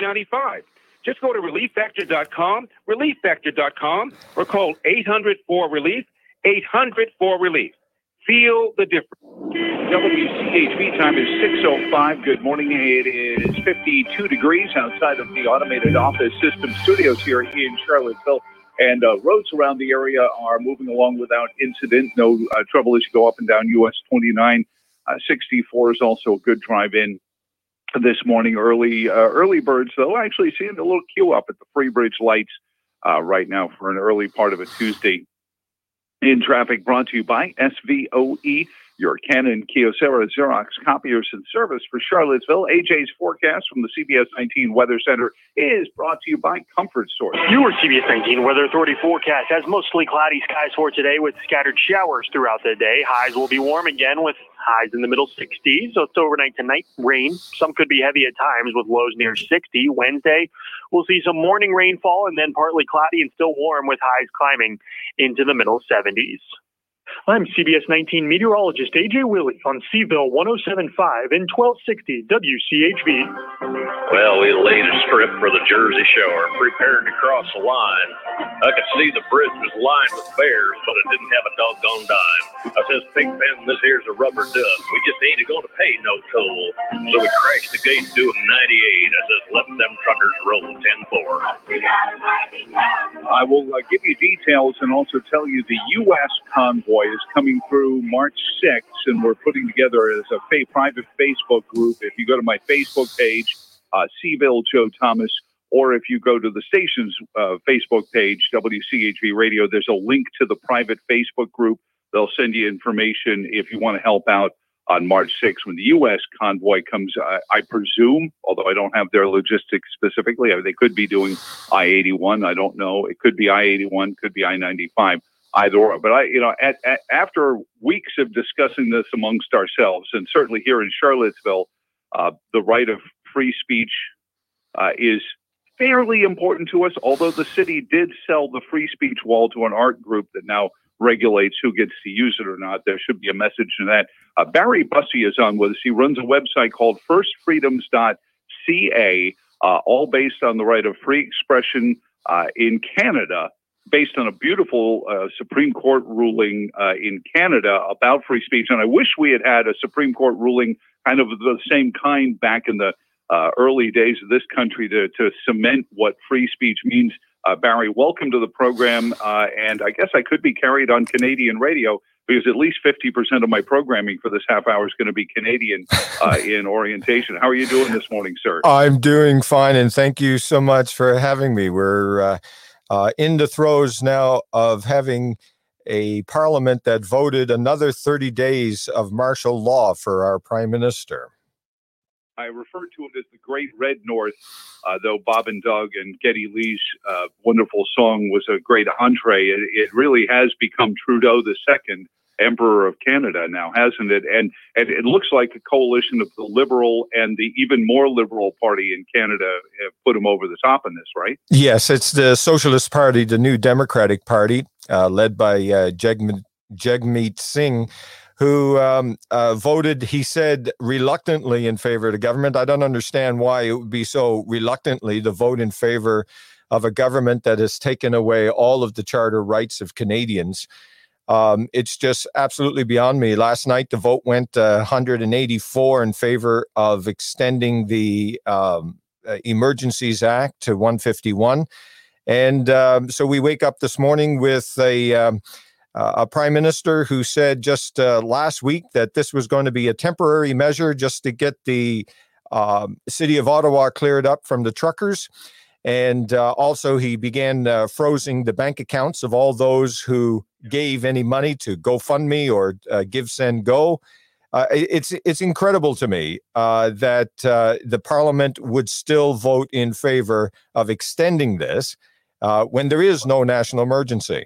95. Just go to relieffactor.com, relieffactor.com, or call 800 4 Relief, 800 4 Relief. Feel the difference. WCHV time is 6.05. Good morning. It is 52 degrees outside of the Automated Office System Studios here in Charlottesville. And uh, roads around the area are moving along without incident. No uh, trouble as you go up and down US 29. Uh, 64 is also a good drive in this morning. Early uh, early birds, though, actually seeing a little queue up at the Freebridge lights uh, right now for an early part of a Tuesday in traffic brought to you by SVOE, your Canon, Kyocera, Xerox copiers and service for Charlottesville. AJ's forecast from the CBS 19 Weather Center is brought to you by Comfort Source. Your CBS 19 Weather Authority forecast has mostly cloudy skies for today with scattered showers throughout the day. Highs will be warm again with highs in the middle 60s. So it's overnight tonight. Rain. Some could be heavy at times with lows near 60. Wednesday, we'll see some morning rainfall and then partly cloudy and still warm with highs climbing into the middle 70s. I'm CBS 19 meteorologist AJ Willie on C-ville 1075 and 1260 WCHV. Well, we laid a strip for the Jersey Shore, prepared to cross the line. I could see the bridge was lined with bears, but it didn't have a doggone dime. I says, Pigpen, this here's a rubber duck. We just ain't going to pay no toll. So we crashed the gate doing 98. I says, let them truckers roll 10 4. I will uh, give you details and also tell you the U.S. convoy is coming through March 6th, and we're putting together as a private Facebook group. If you go to my Facebook page, uh, C-ville Joe Thomas, or if you go to the station's uh, Facebook page, WCHV Radio, there's a link to the private Facebook group. They'll send you information if you want to help out on March 6th when the U.S. convoy comes. I, I presume, although I don't have their logistics specifically, they could be doing I-81. I don't know. It could be I-81, could be I-95 either or. But I, you know, at, at, after weeks of discussing this amongst ourselves, and certainly here in Charlottesville, uh, the right of free speech uh, is fairly important to us. Although the city did sell the free speech wall to an art group that now regulates who gets to use it or not, there should be a message in that. Uh, Barry Bussey is on with us. He runs a website called FirstFreedoms.ca, uh, all based on the right of free expression uh, in Canada based on a beautiful uh, Supreme Court ruling uh, in Canada about free speech. And I wish we had had a Supreme Court ruling kind of the same kind back in the uh, early days of this country to, to cement what free speech means. Uh, Barry, welcome to the program. Uh, and I guess I could be carried on Canadian radio because at least 50% of my programming for this half hour is going to be Canadian uh, in orientation. How are you doing this morning, sir? I'm doing fine. And thank you so much for having me. We're uh, in the throes now of having a parliament that voted another 30 days of martial law for our prime minister. I refer to it as the Great Red North, uh, though Bob and Doug and Geddy Lee's uh, wonderful song was a great entree. It, it really has become Trudeau the second emperor of Canada now, hasn't it? And and it looks like a coalition of the liberal and the even more liberal party in Canada have put him over the top in this, right? Yes, it's the Socialist Party, the New Democratic Party, uh, led by uh, Jagmeet, Jagmeet Singh. Who um, uh, voted, he said, reluctantly in favor of the government. I don't understand why it would be so reluctantly to vote in favor of a government that has taken away all of the charter rights of Canadians. Um, it's just absolutely beyond me. Last night, the vote went uh, 184 in favor of extending the um, uh, Emergencies Act to 151. And um, so we wake up this morning with a, um, a prime minister who said just uh, last week that this was going to be a temporary measure just to get the um, city of Ottawa cleared up from the truckers. And uh, also, he began uh, freezing the bank accounts of all those who gave any money to GoFundMe or uh, Give Send Go. Uh, it's it's incredible to me uh, that uh, the Parliament would still vote in favor of extending this uh, when there is no national emergency.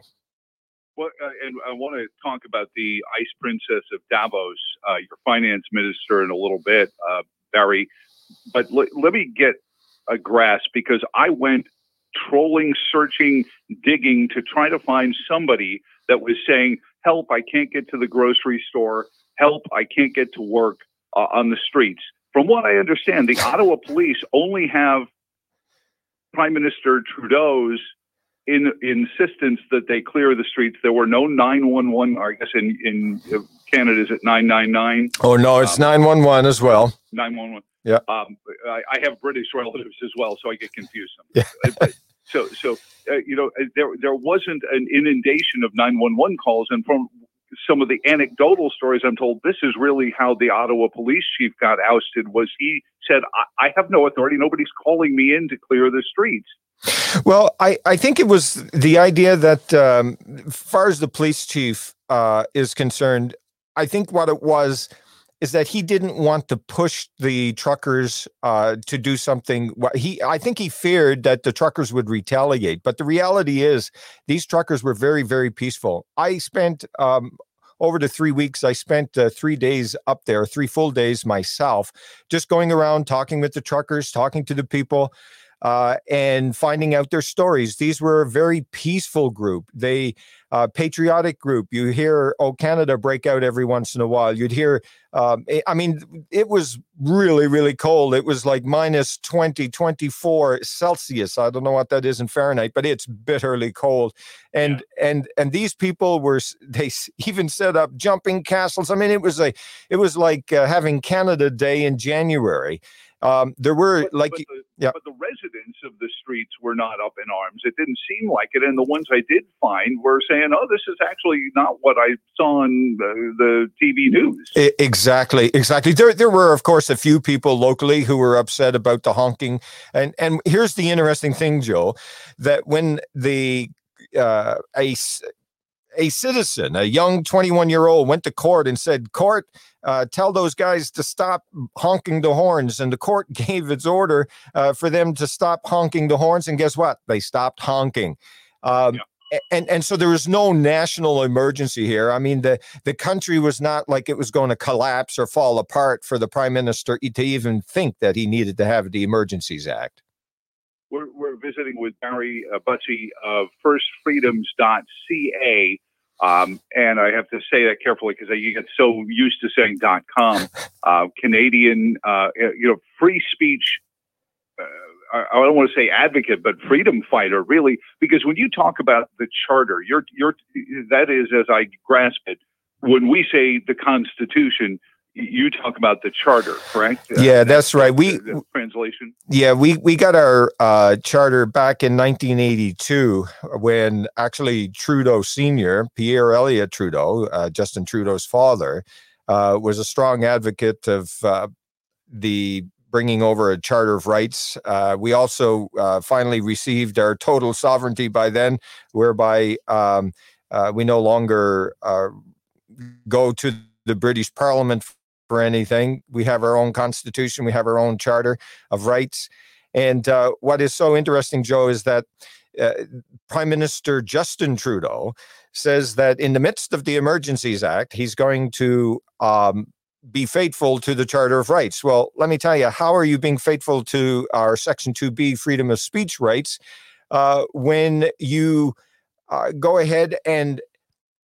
Well, uh, and I want to talk about the Ice Princess of Davos, your finance minister, in a little bit, Barry. But l- let me get a grasp because I went trolling, searching, digging to try to find somebody that was saying, Help, I can't get to the grocery store. Help, I can't get to work uh, on the streets. From what I understand, the Ottawa police only have Prime Minister Trudeau's in insistence that they clear the streets. There were no 911. I guess in in Canada is it 999? Oh no, it's 911 as well. 911. Yeah. Um, I, I have British relatives as well, so I get confused. Yeah. But- so so uh, you know uh, there there wasn't an inundation of 911 calls, and from some of the anecdotal stories I'm told, this is really how the Ottawa police chief got ousted. Was he said, I, I have no authority. Nobody's calling me in to clear the streets. Well, I, I think it was the idea that, um, far as the police chief uh, is concerned, I think what it was is that he didn't want to push the truckers uh, to do something. He, I think he feared that the truckers would retaliate. But the reality is, these truckers were very, very peaceful. I spent um, over the three weeks. I spent uh, three days up there, three full days myself, just going around talking with the truckers, talking to the people uh, and finding out their stories. These were a very peaceful group. They uh, patriotic group. You hear "Oh Canada" break out every once in a while. You'd hear. Um, I I mean, it was really, really cold. It was like minus 20, 24 Celsius. I don't know what that is in Fahrenheit, but it's bitterly cold. And and and these people were. They even set up jumping castles. I mean, it was a. It was like uh, having Canada Day in January. Um, there were But, like but, the, yeah. but the residents of the streets were not up in arms. It didn't seem like it, and the ones I did find were saying, "Oh, this is actually not what I saw on the, the TV news." Exactly, exactly. There, there were, of course, a few people locally who were upset about the honking, and and here's the interesting thing, Joe, that when the uh, a a citizen, a young 21 year old, went to court and said, "Court, uh, tell those guys to stop honking the horns," and the court gave its order uh, for them to stop honking the horns, and guess what? They stopped honking. Um, a- And and so there was no national emergency here. I mean, the the country was not like it was going to collapse or fall apart for the prime minister to even think that he needed to have the Emergencies Act. We're, we're visiting with Barry uh, Bussey of firstfreedoms.ca. Um, and I have to say that carefully because you get so used to saying .com. Uh, Canadian, uh, you know, free speech. Uh, I don't want to say advocate, but freedom fighter, really, because when you talk about the charter, you're, you're, that is, as I grasp it, when we say the Constitution, you talk about the charter, correct? Uh, Yeah, that's right. We the translation. Yeah, we we got our uh, charter back in 1982 when actually Trudeau Senior, Pierre Elliott Trudeau, uh, Justin Trudeau's father, uh, was a strong advocate of uh, the bringing over a charter of rights. Uh, we also uh, finally received our total sovereignty by then, whereby um, uh, we no longer uh, go to the British Parliament for anything. We have our own constitution. We have our own charter of rights. And uh, what is so interesting, Joe, is that uh, Prime Minister Justin Trudeau says that in the midst of the Emergencies Act, he's going to um, be faithful to the Charter of Rights. Well, let me tell you, how are you being faithful to our Section 2B freedom of speech rights uh, when you uh, go ahead and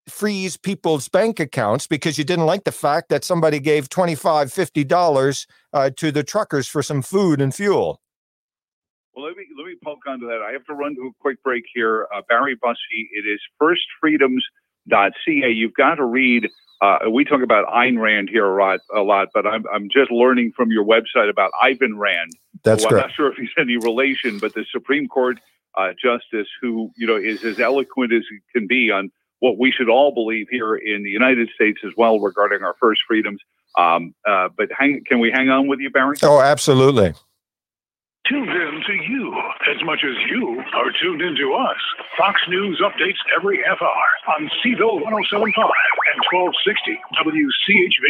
freeze people's bank accounts because you didn't like the fact that somebody gave 25 50 dollars uh, to the truckers for some food and fuel Well, let me let me poke onto that. I have to run to a quick break here. Uh, Barry Bussey, it is firstfreedoms.ca. You've got to read. Uh, we talk about Ayn Rand here a lot, a lot, but I'm I'm just learning from your website about Ivan Rand. that's who I'm not sure if he's any relation, but the Supreme Court uh, justice who you know is as eloquent as he can be on what we should all believe here in the United States as well regarding our first freedoms. Um, uh, but hang, can we hang on with you, Barry? oh absolutely tuned in to you as much as you are tuned in to us. Fox News updates every half hour on C-ville 1075 and 1260 WCHV.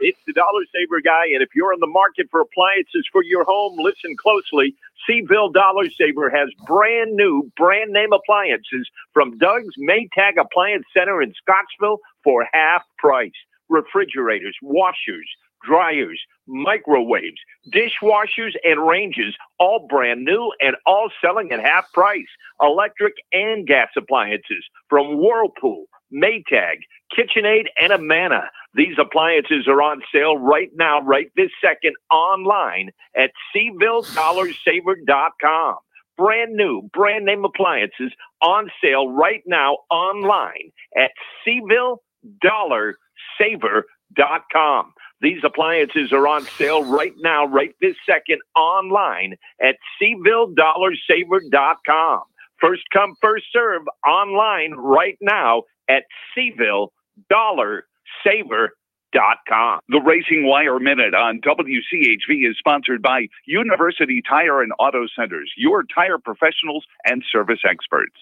It's the Dollar Saver guy, and if you're in the market for appliances for your home, listen closely. C-ville Dollar Saver has brand new, brand name appliances from Doug's Maytag Appliance Center in Scottsville for half price. Refrigerators, washers, dryers, microwaves, dishwashers, and ranges, all brand new and all selling at half price. Electric and gas appliances from Whirlpool, Maytag, KitchenAid, and Amana. These appliances are on sale right now, right this second, online at CvilleDollarSaver.com. brand new, brand name appliances on sale right now online at CvilleDollarSaver.com. These appliances are on sale right now, right this second, online at CvilleDollarSaver.com. First come, first serve online right now at CvilleDollarSaver.com. The Racing Wire Minute on WCHV is sponsored by University Tire and Auto Centers, your tire professionals and service experts.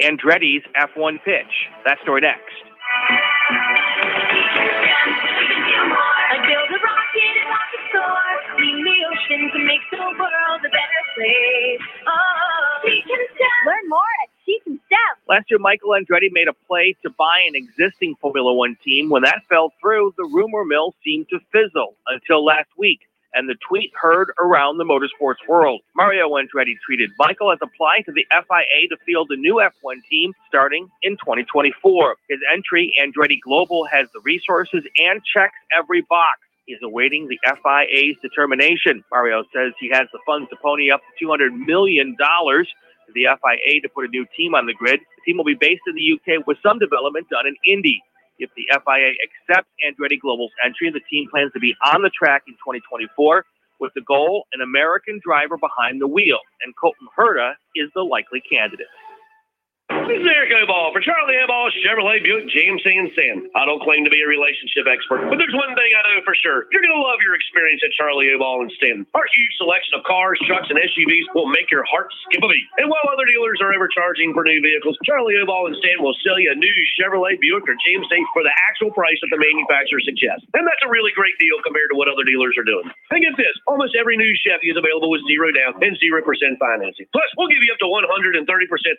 Andretti's F1 pitch. That story next. I build a rocket and watch it soar. Clean the ocean to make the world a better place. Oh, she can step. Learn more at She Can Step. Last year, Michael Andretti made a play to buy an existing Formula One team. When that fell through, the rumor mill seemed to fizzle until last week, and the tweet heard around the motorsports world. Mario Andretti tweeted, Michael has applied to the FIA to field a new F1 team starting in 2024. His entry, Andretti Global, has the resources and checks every box. He's awaiting the FIA's determination. Mario says he has the funds to pony up to $200 million to the FIA to put a new team on the grid. The team will be based in the UK with some development done in Indy. If the FIA accepts Andretti Global's entry, the team plans to be on the track in 2024 with the goal an American driver behind the wheel, and Colton Herta is the likely candidate. This is Eric Obaugh for Charlie Obaugh Chevrolet Buick GMC and Sin. I don't claim to be a relationship expert, but there's one thing I know for sure. You're going to love your experience at Charlie Obaugh and Sin. Our huge selection of cars, trucks, and SUVs will make your heart skip a beat. And while other dealers are overcharging for new vehicles, Charlie Obaugh and Sin will sell you a new Chevrolet Buick or GMC for the actual price that the manufacturer suggests. And that's a really great deal compared to what other dealers are doing. And get this, almost every new Chevy is available with zero down and 0% financing. Plus, we'll give you up to 130%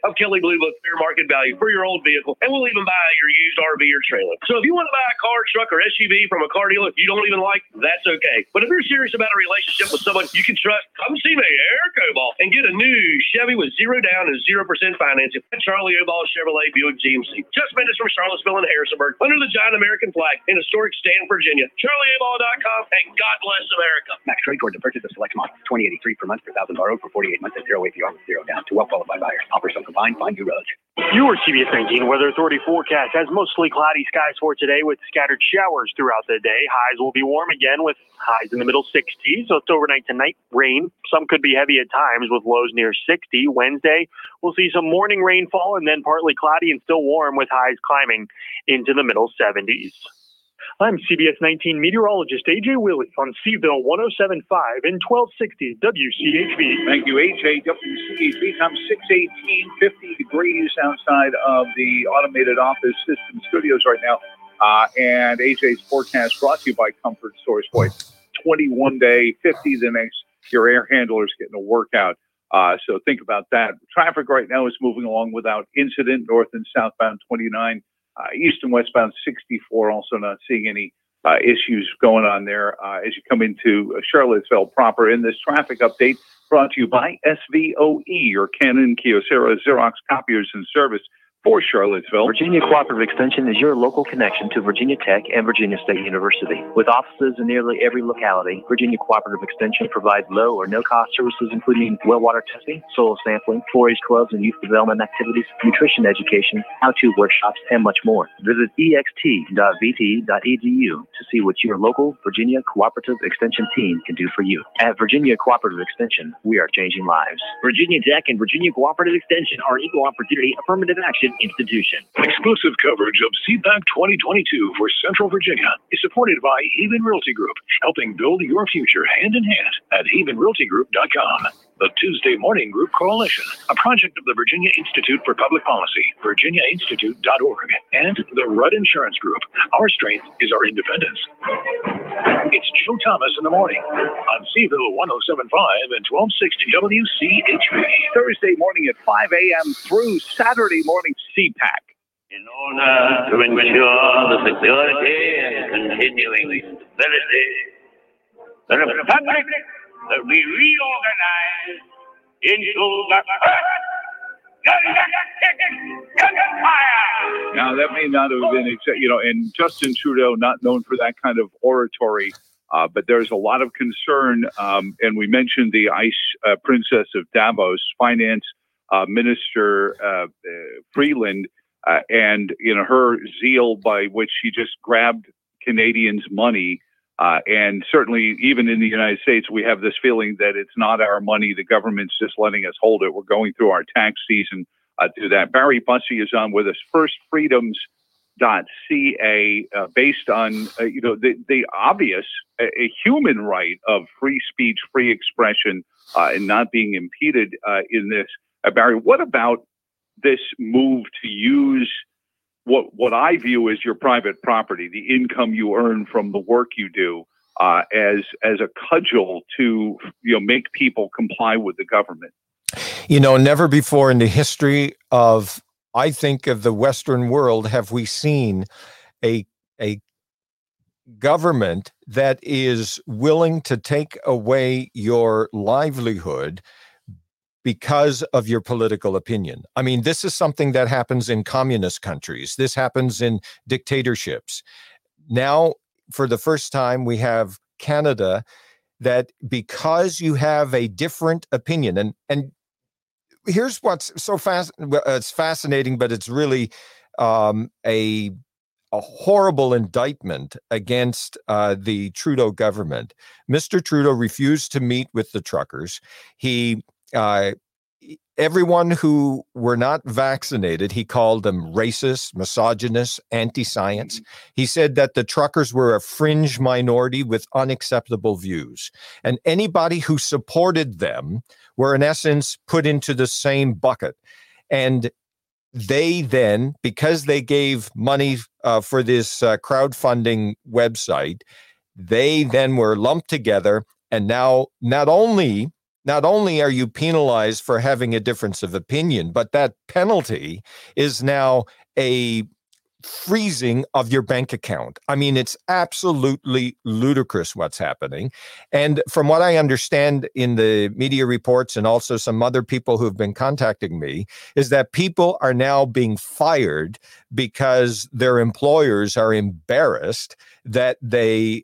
of Kelley Blue Book fair market value for your old vehicle, and we'll even buy your used RV or trailer. So if you want to buy a car, truck, or SUV from a car dealer you don't even like, that's okay. But if you're serious about a relationship with someone you can trust, come see me, Eric Obaugh, and get a new Chevy with zero down and 0% financing at Charlie Obaugh Chevrolet Buick GMC. Just minutes from Charlottesville and Harrisonburg, under the giant American flag in historic Staunton, Virginia. CharlieObaugh.com, and God bless America. Max trade toward the purchase of select models. 2083 per month per thousand borrowed for 48 months at zero APR with zero down to well qualified buyers. Offers so combined, find new roads. Your CBS 19 Weather Authority forecast has mostly cloudy skies for today with scattered showers throughout the day. Highs will be warm again with highs in the middle 60s. So it's overnight tonight. Rain. Some could be heavy at times with lows near 60. Wednesday, we'll see some morning rainfall and then partly cloudy and still warm with highs climbing into the middle 70s. I'm CBS 19 meteorologist AJ Willie on C-ville 1075 and 1260 WCHV. Thank you, AJ. WCHV time 618, 50 degrees outside of the automated office system studios right now. Uh, and AJ's forecast brought to you by Comfort Source Voice. 21 day, 50 the next. Your air handler's getting a workout. Uh, so think about that. Traffic right now is moving along without incident, north and southbound 29, uh, east and westbound 64. Also not seeing any uh, issues going on there uh, as you come into Charlottesville proper. In this traffic update, brought to you by SVOE, your Canon, Kyocera, Xerox copiers and service for Charlottesville. Virginia Cooperative Extension is your local connection to Virginia Tech and Virginia State University. With offices in nearly every locality, Virginia Cooperative Extension provides low or no cost services including well water testing, soil sampling, 4-H clubs and youth development activities, nutrition education, how-to workshops, and much more. Visit ext.vt.edu to see what your local Virginia Cooperative Extension team can do for you. At Virginia Cooperative Extension, we are changing lives. Virginia Tech and Virginia Cooperative Extension are equal opportunity affirmative action institution. Exclusive coverage of CPAC 2022 for Central Virginia is supported by Haven Realty Group, helping build your future hand in hand at havenrealtygroup.com. The Tuesday Morning Group Coalition, a project of the Virginia Institute for Public Policy, virginiainstitute.org, and the Rudd Insurance Group. Our strength is our independence. It's Joe Thomas in the morning on C-ville 1075 and 1260 WCHV. Thursday morning at 5 a.m. through Saturday morning CPAC. In order to ensure the security and continuing stability, the Republic will we reorganized into the Now, that may not have been, exa- you know, and Justin Trudeau, not known for that kind of oratory, Uh, but there's a lot of concern, um, and we mentioned the ice uh, princess of Davos, finance uh, minister uh, uh, Freeland, uh, and you know her zeal by which she just grabbed Canadians' money. And certainly, even in the United States, we have this feeling that it's not our money. The government's just letting us hold it. We're going through our tax season to that. Barry Bussey is on with us. First Freedoms ca uh, based on uh, you know the, the obvious human right of free speech free expression uh, and not being impeded uh, in this uh, barry what about this move to use what what i view as your private property the income you earn from the work you do uh, as as a cudgel to you know make people comply with the government. You know never before in the history of I think of the Western world, have we seen a a government that is willing to take away your livelihood because of your political opinion. I mean, this is something that happens in communist countries. This happens in dictatorships. Now, for the first time, we have Canada that because you have a different opinion, and and here's what's so fast. It's fascinating, but it's really um, a a horrible indictment against uh, the Trudeau government. Mr. Trudeau refused to meet with the truckers. He uh, everyone who were not vaccinated, he called them racist, misogynist, anti science. Mm-hmm. He said that the truckers were a fringe minority with unacceptable views. And anybody who supported them were, in essence, put into the same bucket. And they then, because they gave money uh, for this uh, crowdfunding website, they then were lumped together. And now, not only not only are you penalized for having a difference of opinion, but that penalty is now a freezing of your bank account. I mean, it's absolutely ludicrous what's happening. And from what I understand in the media reports and also some other people who've been contacting me, is that people are now being fired because their employers are embarrassed that they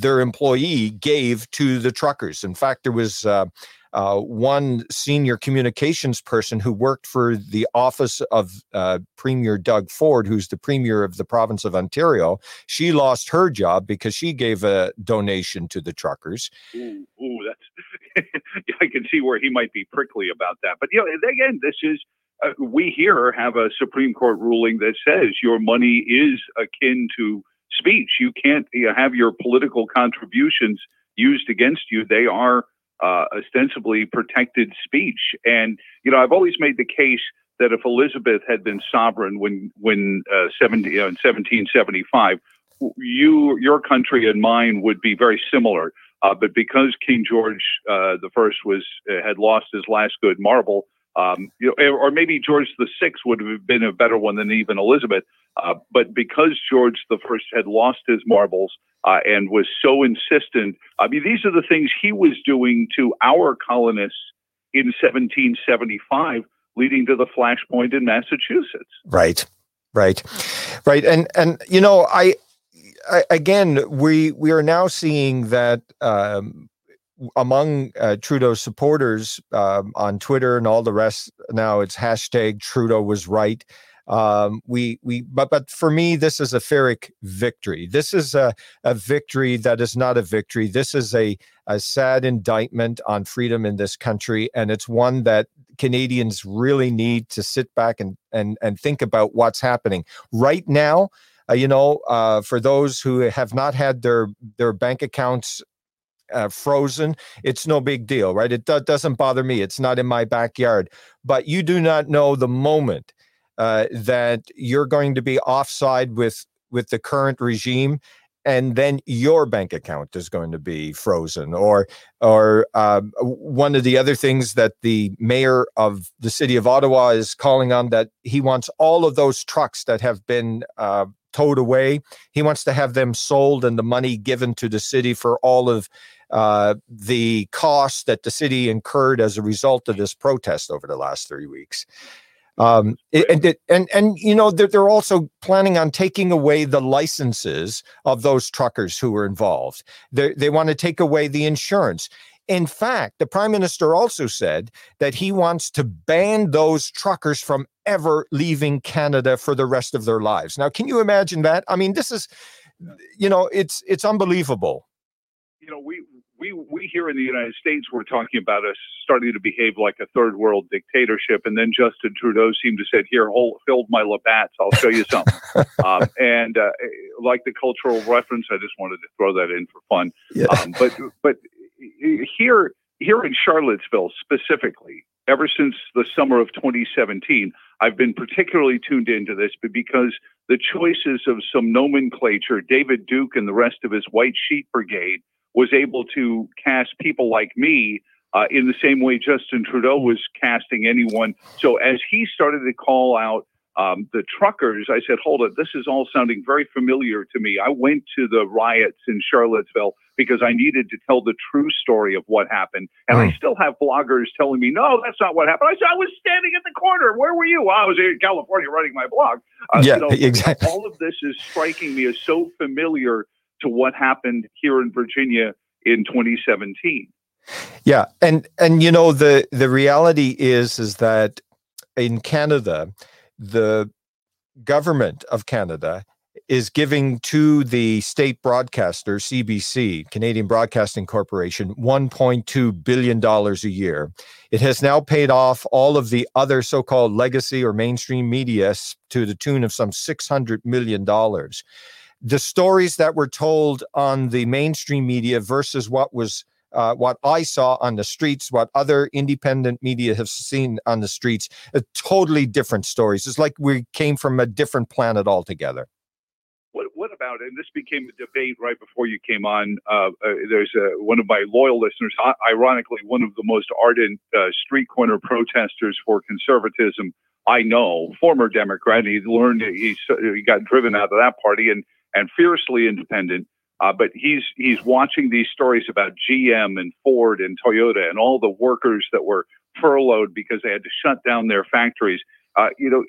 their employee gave to the truckers. In fact, there was uh, uh, one senior communications person who worked for the office of uh, Premier Doug Ford, who's the premier of the province of Ontario. She lost her job because she gave a donation to the truckers. Ooh, ooh that's I can see where he might be prickly about that. But you know, again, this is uh, we here have a Supreme Court ruling that says your money is akin to speech. You can't you know, have your political contributions used against you. They are uh, ostensibly protected speech. And you know, I've always made the case that if Elizabeth had been sovereign when when uh, 70, you know, in 1775, you your country and mine would be very similar. Uh, but because King George uh, the First was uh, had lost his last good marble, um, you know, or maybe George the Sixth would have been a better one than even Elizabeth. Uh, but because George the First had lost his marbles uh, and was so insistent, I mean, these are the things he was doing to our colonists in 1775, leading to the flashpoint in Massachusetts. Right, right, right, and and you know, I, I again, we we are now seeing that. Um, among uh, supporters um, on Twitter and all the rest, now it's hashtag Trudeau was right. Um, we we but but for me, this is a Pyrrhic victory. This is a, a victory that is not a victory. This is a a sad indictment on freedom in this country, and it's one that Canadians really need to sit back and and and think about what's happening right now. Uh, you know, uh, for those who have not had their their bank accounts uh, frozen, it's no big deal, right? It do- doesn't bother me. It's not in my backyard. But you do not know the moment uh, that you're going to be offside with with the current regime and then your bank account is going to be frozen or or uh, one of the other things that the mayor of the city of ottawa is calling on that he wants all of those trucks that have been uh, towed away he wants to have them sold and the money given to the city for all of uh, the costs that the city incurred as a result of this protest over the last three weeks Um, and, and and you know they're, they're also planning on taking away the licenses of those truckers who were involved. They they want to take away the insurance. In fact, the prime minister also said that he wants to ban those truckers from ever leaving Canada for the rest of their lives. Now, can you imagine that? I mean, this is, you know, it's it's unbelievable. You know, we we we here in the United States were talking about us starting to behave like a third world dictatorship, and then Justin Trudeau seemed to said, "Here, hold, hold my Labatt's. I'll show you something." um, and uh, like the cultural reference, I just wanted to throw that in for fun. Yeah. Um, but but here here in Charlottesville specifically, ever since the summer of 2017, I've been particularly tuned into this, because the choices of some nomenclature, David Duke and the rest of his White Sheet Brigade was able to cast people like me uh, in the same way Justin Trudeau was casting anyone. So as he started to call out um, the truckers, I said, hold it, this is all sounding very familiar to me. I went to the riots in Charlottesville because I needed to tell the true story of what happened. And I still have bloggers telling me, no, that's not what happened. I said, I was standing at the corner. Where were you? Well, I was in California writing my blog. Uh, Yeah, know, exactly. All of this is striking me as so familiar to what happened here in Virginia in 2017. Yeah, and and you know the the reality is is that in Canada, the government of Canada is giving to the state broadcaster CBC, Canadian Broadcasting Corporation, 1.2 billion dollars a year. It has now paid off all of the other so-called legacy or mainstream media to the tune of some 600 million dollars. The stories that were told on the mainstream media versus what was uh, what I saw on the streets, what other independent media have seen on the streets, uh, totally different stories. It's like we came from a different planet altogether. What, what about, and this became a debate right before you came on. Uh, uh, there's uh, one of my loyal listeners, ironically, one of the most ardent uh, street corner protesters for conservatism I know, former Democrat. He learned he, he got driven out of that party and, and fiercely independent. Uh, but he's he's watching these stories about GM and Ford and Toyota and all the workers that were furloughed because they had to shut down their factories. Uh, you know,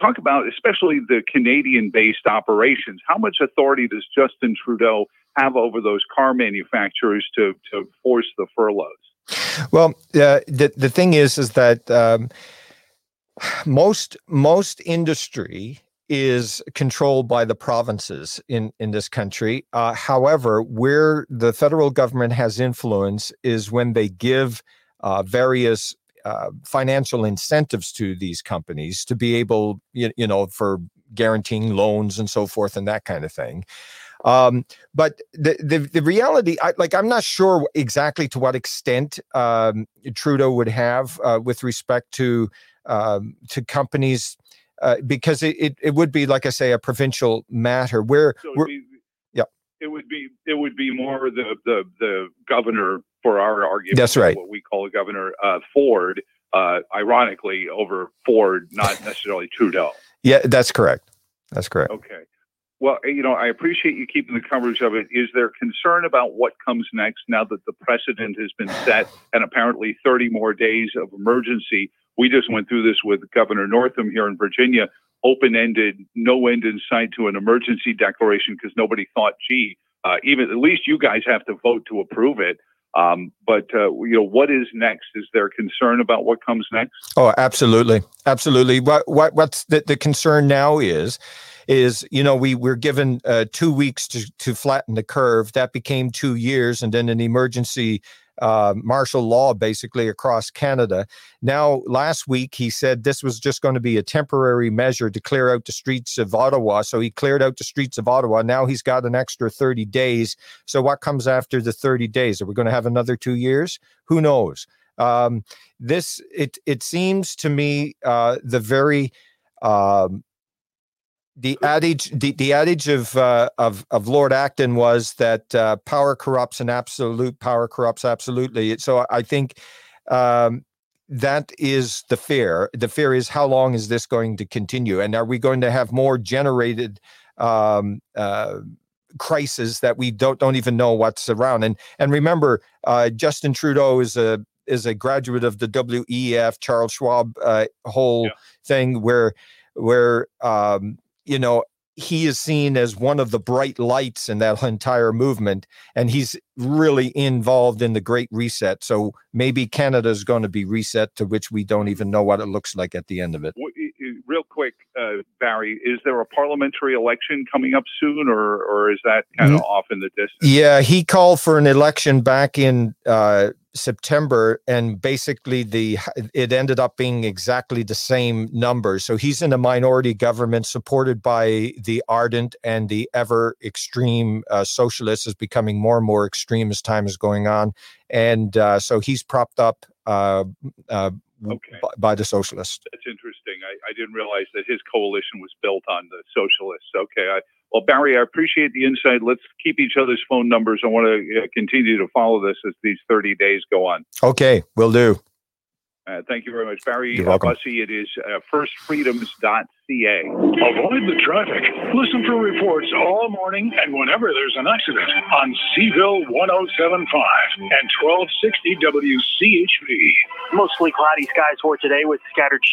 talk about especially the Canadian-based operations. How much authority does Justin Trudeau have over those car manufacturers to to force the furloughs? Well, uh, the the thing is, is that um, most most industry is controlled by the provinces in in this country. Uh, however, where the federal government has influence is when they give uh, various uh, financial incentives to these companies to be able, you, you know, for guaranteeing loans and so forth and that kind of thing. Um, but the, the the reality, I, like, I'm not sure exactly to what extent um, Trudeau would have uh, with respect to um, to companies, uh, because it, it it would be, like I say, a provincial matter where. So where it'd be, yeah. it would be it would be more the the the governor for our argument. That's right. What we call a governor uh, Ford, uh, ironically over Ford, not necessarily Trudeau. yeah, that's correct. That's correct. Okay. Well, you know, I appreciate you keeping the coverage of it. Is there concern about what comes next now that the precedent has been set and apparently 30 more days of emergency? We just went through this with Governor Northam here in Virginia, open ended, no end in sight to an emergency declaration because nobody thought, gee, uh, even at least you guys have to vote to approve it. Um, but uh, you know, what is next? Is there concern about what comes next? Oh, absolutely, absolutely. What what what's the, the concern now is, is you know we we're given uh, two weeks to to flatten the curve. That became two years, and then an emergency uh, martial law basically across Canada. Now, last week he said this was just going to be a temporary measure to clear out the streets of Ottawa. So he cleared out the streets of Ottawa. Now he's got an extra 30 days. So what comes after the 30 days? Are we going to have another two years? Who knows? Um, this it it seems to me uh, the very um, the adage the, the adage of uh, of of Lord Acton was that uh, power corrupts and absolute power corrupts absolutely. So I think um, that is the fear. The fear is how long is this going to continue, and are we going to have more generated um, uh, crisis that we don't don't even know what's around? And and remember, uh, Justin Trudeau is a is a graduate of the WEF Klaus Schwab uh, whole thing where where um, you know he is seen as one of the bright lights in that entire movement and he's really involved in the great reset so maybe canada is going to be reset to which we don't even know what it looks like at the end of it W- i- i- Real quick, uh, Barry, is there a parliamentary election coming up soon, or or is that kind of Mm. off in the distance? Yeah, he called for an election back in uh, September, and basically the it ended up being exactly the same numbers. So he's in a minority government supported by the ardent and the ever extreme uh, socialists, is becoming more and more extreme as time is going on, and uh, so he's propped up uh, uh, b- by the socialists. That's interesting. I, I didn't realize that his coalition was built on the socialists. Okay. I, well, Barry, I appreciate the insight. Let's keep each other's phone numbers. I want to uh, continue to follow this as these 30 days go on. Okay, will do. Uh, thank you very much, Barry. You're welcome. Uh, Bussey, it is uh, firstfreedoms.ca. Avoid the traffic. Listen for reports all morning and whenever there's an accident on C-ville 1075 and 1260 WCHV. Mostly cloudy skies for today with scattered